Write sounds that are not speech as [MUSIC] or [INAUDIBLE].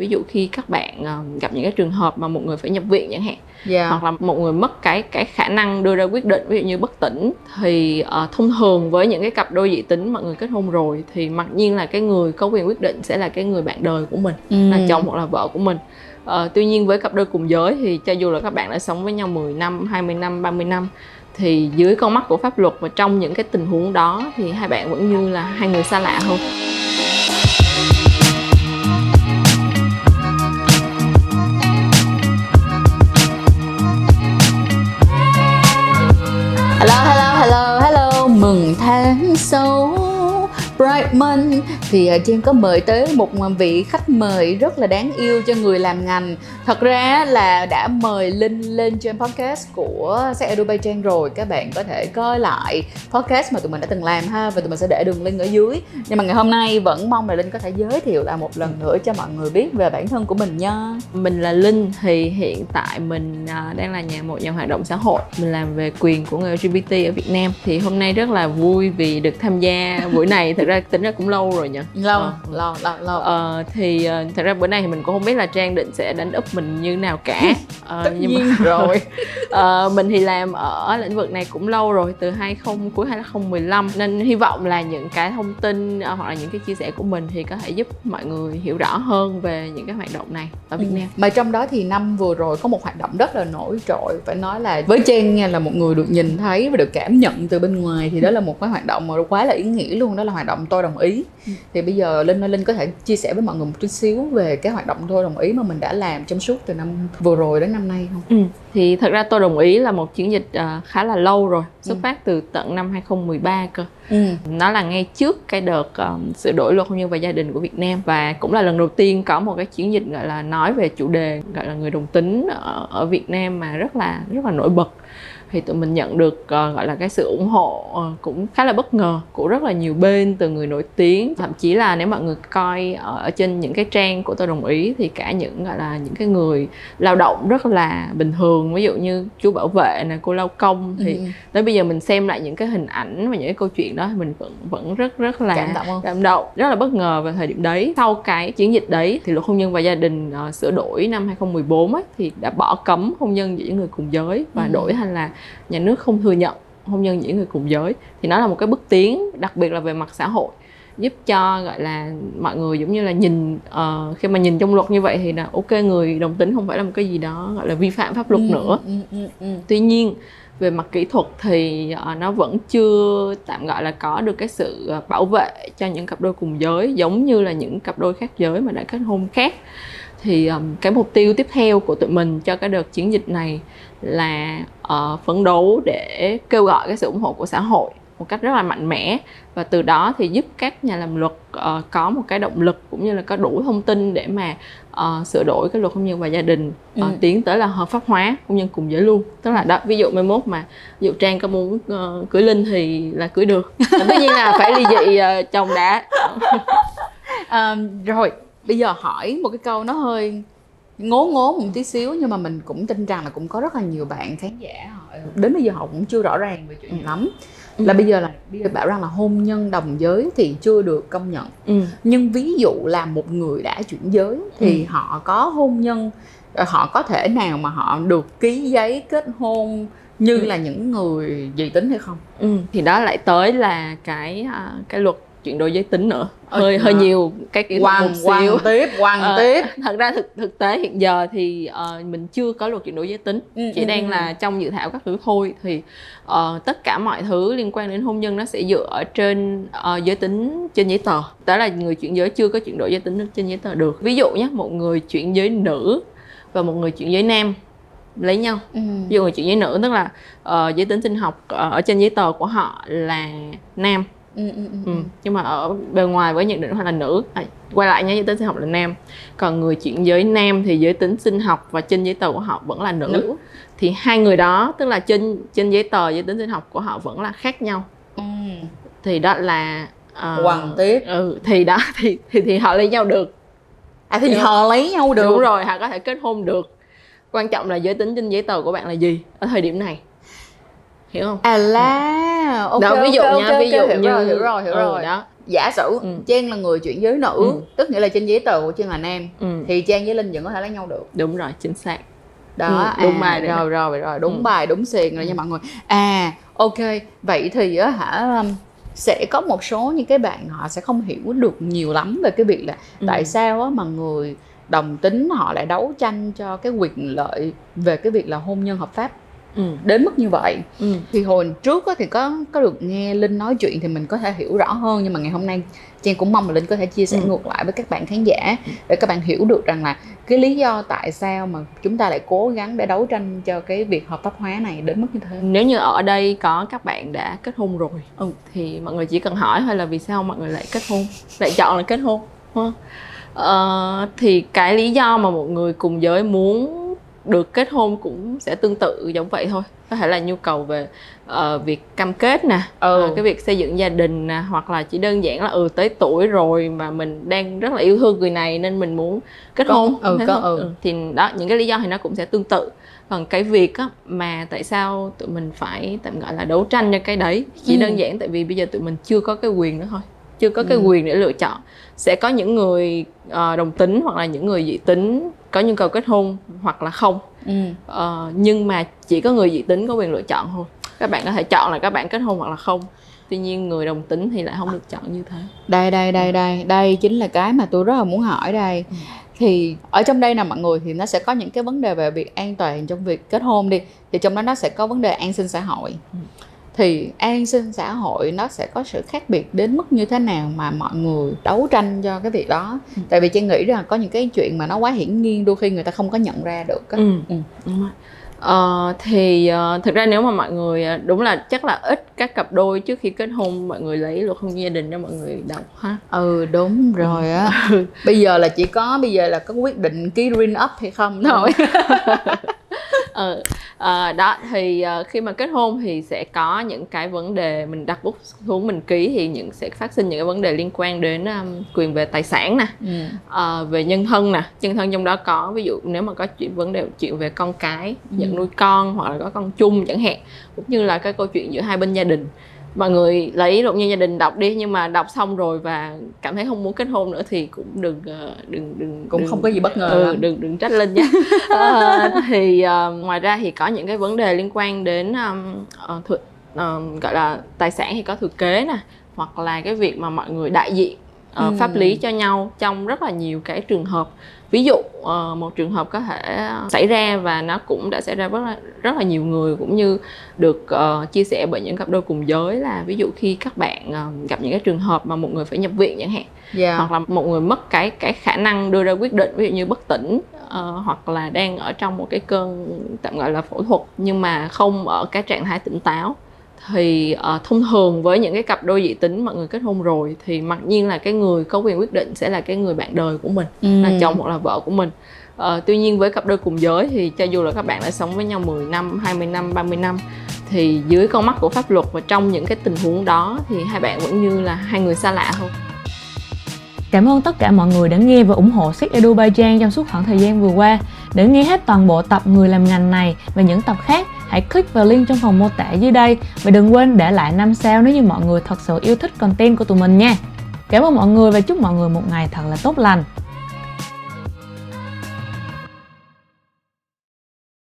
ví dụ khi các bạn ờ, gặp những cái trường hợp mà một người phải nhập viện chẳng hạn Dạ. hoặc là một người mất cái cái khả năng đưa ra quyết định ví dụ như bất tỉnh thì ờ, thông thường với những cái cặp đôi dị tính mọi người kết hôn rồi thì mặc nhiên là cái người có quyền quyết định sẽ là cái người bạn đời của mình Ừ. là chồng hoặc là vợ của mình Ờ, tuy nhiên với cặp đôi cùng giới thì cho dù là các bạn đã sống với nhau 10 năm, 20 năm, 30 năm thì dưới con mắt của pháp luật và trong những cái tình huống đó thì hai bạn vẫn như là hai người xa lạ thôi. 问 Thì ờ, Trang có mời tới một ờ, vị khách mời rất là đáng yêu cho người làm ngành. Thật ra là đã mời Linh lên trên podcast của Sex Edu Trang rồi, Các bạn có thể coi lại podcast mà tụi mình đã từng làm ha, Và tụi mình sẽ để đường link ở dưới. Nhưng mà ngày hôm nay vẫn mong là Linh có thể giới thiệu lại một lần nữa cho mọi người biết về bản thân của mình nha. Mình là Linh, thì hiện tại mình ờ, đang là nhà, một nhà hoạt động xã hội. Mình làm về quyền của người LGBT ở Việt Nam. Thì hôm nay rất là vui vì được tham gia buổi này. Thực ra tính ra cũng lâu rồi nhỉ. Lâu, Ờ. lâu, lâu, lâu Ờ, thì ờ, thật ra bữa nay thì mình cũng không biết là Trang định sẽ đánh úp mình như nào cả [LAUGHS] Ờ, Tất nhưng nhiên mà rồi [LAUGHS] Ờ, mình thì làm ở lĩnh vực này cũng lâu rồi từ 20 cuối 2015 nên hy vọng là những cái thông tin ờ, hoặc là những cái chia sẻ của mình thì có thể giúp mọi người hiểu rõ hơn về những cái hoạt động này ở Việt Ừ. Nam. Mà trong đó thì năm vừa rồi có một hoạt động rất là nổi trội Phải nói là với Trang nha là một người được nhìn thấy và được cảm nhận từ bên ngoài Thì đó là một cái hoạt động mà quá là ý nghĩa luôn Đó là hoạt động tôi đồng ý Ừ. Thì bây giờ Linh Linh có thể chia sẻ với mọi người một chút xíu Về cái hoạt động tôi đồng ý mà mình đã làm trong suốt từ năm vừa rồi đến năm nay không? Ừ. Thì thật ra tôi đồng ý là một chiến dịch ờ, khá là lâu rồi, xuất Ừ. phát từ tận năm 2013 cơ. Ừ. nó là ngay trước cái đợt um, sửa đổi luật hôn nhân và gia đình của Việt Nam và cũng là lần đầu tiên có một cái chiến dịch gọi là nói về chủ đề gọi là người đồng tính ở, ở Việt Nam mà rất là rất là nổi bật thì tụi mình nhận được ờ, gọi là cái sự ủng hộ ờ, cũng khá là bất ngờ của rất là nhiều bên từ người nổi tiếng thậm chí là nếu mọi người coi ở, ở trên những cái trang của tôi đồng ý thì cả những gọi là những cái người lao động rất là bình thường ví dụ như chú bảo vệ nè cô lao công thì Ừ. tới bây giờ mình xem lại những cái hình ảnh và những cái câu chuyện đó thì mình vẫn vẫn rất rất là Cảm động không? cảm động rất là bất ngờ vào thời điểm đấy sau cái chiến dịch đấy thì luật hôn nhân và gia đình ờ, sửa đổi năm 2014 ấy, thì đã bỏ cấm hôn nhân giữa những người cùng giới và Ừ. đổi thành là nhà nước không thừa nhận hôn nhân giữa những người cùng giới. Thì nó là một cái bước tiến đặc biệt là về mặt xã hội giúp cho gọi là mọi người giống như là nhìn ờ, khi mà nhìn trong luật như vậy thì là ok người đồng tính không phải là một cái gì đó gọi là vi phạm pháp luật Ừ, nữa. ừ, ừ, ừ. tuy nhiên về mặt kỹ thuật thì ờ, nó vẫn chưa tạm gọi là có được cái sự ờ, bảo vệ cho những cặp đôi cùng giới giống như là những cặp đôi khác giới mà đã kết hôn khác thì ờm, cái mục tiêu tiếp theo của tụi mình cho cái đợt chiến dịch này là ờ, phấn đấu để kêu gọi cái sự ủng hộ của xã hội một cách rất là mạnh mẽ. Và từ đó thì giúp các nhà làm luật ờ, có một cái động lực cũng như là có đủ thông tin để mà ờ, sửa đổi cái luật hôn nhân và gia đình ờ, Ừ. tiến tới là hợp pháp hóa hôn nhân cùng giới luôn. Tức là đó ví dụ mai mốt mà ví dụ trang có muốn ờ, cưới linh thì là cưới được. Tất nhiên là phải ly dị ờ, chồng đã. [LAUGHS] À, rồi bây giờ hỏi một cái câu nó hơi ngố ngố một tí xíu nhưng mà mình cũng tin rằng là cũng có rất là nhiều bạn khán giả họ đến bây giờ họ cũng chưa rõ ràng về chuyện này Ừ. lắm Ừ. là bây giờ là bây giờ bảo rằng là hôn nhân đồng giới thì chưa được công nhận ừ. nhưng ví dụ là một người đã chuyển giới thì Ừ. họ có hôn nhân ờ, họ có thể nào mà họ được ký giấy kết hôn như Ừ. là những người dị tính hay không Ừ, thì đó lại tới là cái à, cái luật chuyển đổi giới tính nữa. Ôi hơi trời. hơi nhiều cái kỹ thuật một quăng xíu. quăng tiếp quăng Ờ, tiếp. thật ra thực thực tế hiện giờ thì ờ, mình chưa có luật chuyển đổi giới tính. Ừ, chỉ ừ, đang ừ. là trong dự thảo các thứ thôi thì ờ, tất cả mọi thứ liên quan đến hôn nhân nó sẽ dựa ở trên ờ, giới tính trên giấy tờ. Đó là người chuyển giới chưa có chuyển đổi giới tính trên giấy tờ được. Ví dụ nhé một người chuyển giới nữ và một người chuyển giới nam lấy nhau. Ừ. ví dụ người chuyển giới nữ tức là ờ, giới tính sinh học ờ, ở trên giấy tờ của họ là nam Ừ, ừ, ừ, ừ. nhưng mà ở bề ngoài với nhận định họ là nữ à, quay lại nhé giới tính sinh học là nam. Còn người chuyển giới nam thì giới tính sinh học và trên giấy tờ của họ vẫn là nữ, Nữ. thì hai người đó tức là trên trên giấy tờ giới tính sinh học của họ vẫn là khác nhau. Ừ. thì đó là ờ, Quăng tiếp. ừ, thì đó thì thì thì họ lấy nhau được. À thì họ lấy nhau được. Đúng rồi họ có thể kết hôn được. Quan trọng là giới tính trên giấy tờ của bạn là gì ở thời điểm này. Hiểu không? À ok đó ví dụ ok, nha ok, ví dụ ok, hiểu như rồi, hiểu rồi hiểu ừ, rồi đó giả sử Ừ. Trang là người chuyển giới nữ Ừ. tức nghĩa là trên giấy tờ của Trang là nam ừ. thì Trang với Linh vẫn có thể lấy nhau được đúng rồi chính xác đó Ừ, đúng à, bài đấy rồi rồi rồi đúng Ừ. bài đúng xiền rồi nha mọi người à ok vậy thì á hả um, sẽ có một số những cái bạn họ sẽ không hiểu được nhiều lắm về cái việc là Ừ. tại sao á mà người đồng tính họ lại đấu tranh cho cái quyền lợi về cái việc là hôn nhân hợp pháp ừ. đến mức như vậy Ừ. thì hồi trước thì có có được nghe linh nói chuyện thì mình có thể hiểu rõ hơn nhưng mà ngày hôm nay Trang cũng mong là linh có thể chia sẻ Ừ. ngược lại với các bạn khán giả để các bạn hiểu được rằng là cái lý do tại sao mà chúng ta lại cố gắng để đấu tranh cho cái việc hợp pháp hóa này đến mức như thế nếu như ở đây có các bạn đã kết hôn rồi ừ, thì mọi người chỉ cần hỏi thôi là vì sao mọi người lại kết hôn lại chọn là kết hôn? Ờ, thì cái lý do mà một người cùng giới muốn được kết hôn cũng sẽ tương tự giống vậy thôi có thể là nhu cầu về ờ, việc cam kết nè Ừ. ờ, cái việc xây dựng gia đình nè hoặc là chỉ đơn giản là ừ tới tuổi rồi mà mình đang rất là yêu thương người này nên mình muốn kết Có- hôn ừ, có- thôi. ừ. thì đó những cái lý do thì nó cũng sẽ tương tự còn cái việc á, mà tại sao tụi mình phải tạm gọi là đấu tranh cho cái đấy chỉ Ừ. đơn giản tại vì bây giờ tụi mình chưa có cái quyền nữa thôi chưa có cái Ừ. quyền để lựa chọn sẽ có những người ờ, đồng tính hoặc là những người dị tính có nhu cầu kết hôn hoặc là không. Ừ. Ờ, nhưng mà chỉ có người dị tính có quyền lựa chọn thôi. Các bạn có thể chọn là các bạn kết hôn hoặc là không. Tuy nhiên người đồng tính thì lại không được chọn như thế. Đây đây đây đây. Đây chính là cái mà tôi rất là muốn hỏi đây. Ừ. thì ở trong đây nè mọi người thì nó sẽ có những cái vấn đề về việc an toàn trong việc kết hôn đi. Thì trong đó nó sẽ có vấn đề an sinh xã hội. Ừ. thì an sinh xã hội nó sẽ có sự khác biệt đến mức như thế nào mà mọi người đấu tranh cho cái việc đó Ừ. tại vì trang nghĩ rằng có những cái chuyện mà nó quá hiển nhiên đôi khi người ta không có nhận ra được á. ừ. Ừ. đúng rồi Ờ, thì ờ, thực ra nếu mà mọi người ờ, đúng là chắc là ít các cặp đôi trước khi kết hôn mọi người lấy luật hôn gia đình cho mọi người đọc ha ừ đúng rồi á bây giờ là chỉ có bây giờ là có quyết định ký green up hay không thôi [LAUGHS] ờ, ờ, đó thì ờ, khi mà kết hôn thì sẽ có những cái vấn đề mình đặt bút xuống mình ký thì những sẽ phát sinh những cái vấn đề liên quan đến um, quyền về tài sản nè ừ. ờ, về nhân thân nè nhân thân trong đó có ví dụ nếu mà có chuyện vấn đề chuyện về con cái Ừ. nhận nuôi con hoặc là có con chung chẳng hạn cũng như là cái câu chuyện giữa hai bên gia đình mọi người lấy luật nhân gia đình đọc đi nhưng mà đọc xong rồi và cảm thấy không muốn kết hôn nữa thì cũng đừng ờ, đừng đừng cũng đừng, không có gì bất ngờ ừ, lắm. đừng đừng trách linh nha [LAUGHS] Ờ, thì ờ, ngoài ra thì có những cái vấn đề liên quan đến um, ờ, thừa, ờ, gọi là tài sản thì có thừa kế nè hoặc là cái việc mà mọi người đại diện ờ, Ừ. pháp lý cho nhau trong rất là nhiều cái trường hợp ví dụ ờ, một trường hợp có thể xảy ra và nó cũng đã xảy ra rất là rất là nhiều người cũng như được ờ, chia sẻ bởi những cặp đôi cùng giới là ví dụ khi các bạn ờ, gặp những cái trường hợp mà một người phải nhập viện chẳng hạn Dạ. hoặc là một người mất cái cái khả năng đưa ra quyết định ví dụ như bất tỉnh ờ, hoặc là đang ở trong một cái cơn tạm gọi là phẫu thuật nhưng mà không ở cái trạng thái tỉnh táo thì ờ, thông thường với những cái cặp đôi dị tính mọi người kết hôn rồi thì mặc nhiên là cái người có quyền quyết định sẽ là cái người bạn đời của mình Ừ. là chồng hoặc là vợ của mình Ờ, tuy nhiên với cặp đôi cùng giới thì cho dù là các bạn đã sống với nhau 10 năm, 20 năm, 30 năm thì dưới con mắt của pháp luật và trong những cái tình huống đó thì hai bạn vẫn như là hai người xa lạ thôi. Cảm ơn tất cả mọi người đã nghe và ủng hộ Sex Edu Trang trong suốt khoảng thời gian vừa qua. Để nghe hết toàn bộ tập Người làm ngành này và những tập khác, hãy click vào link trong phần mô tả dưới đây và đừng quên để lại 5 sao nếu như mọi người thật sự yêu thích content của tụi mình nha. Cảm ơn mọi người và chúc mọi người một ngày thật là tốt lành.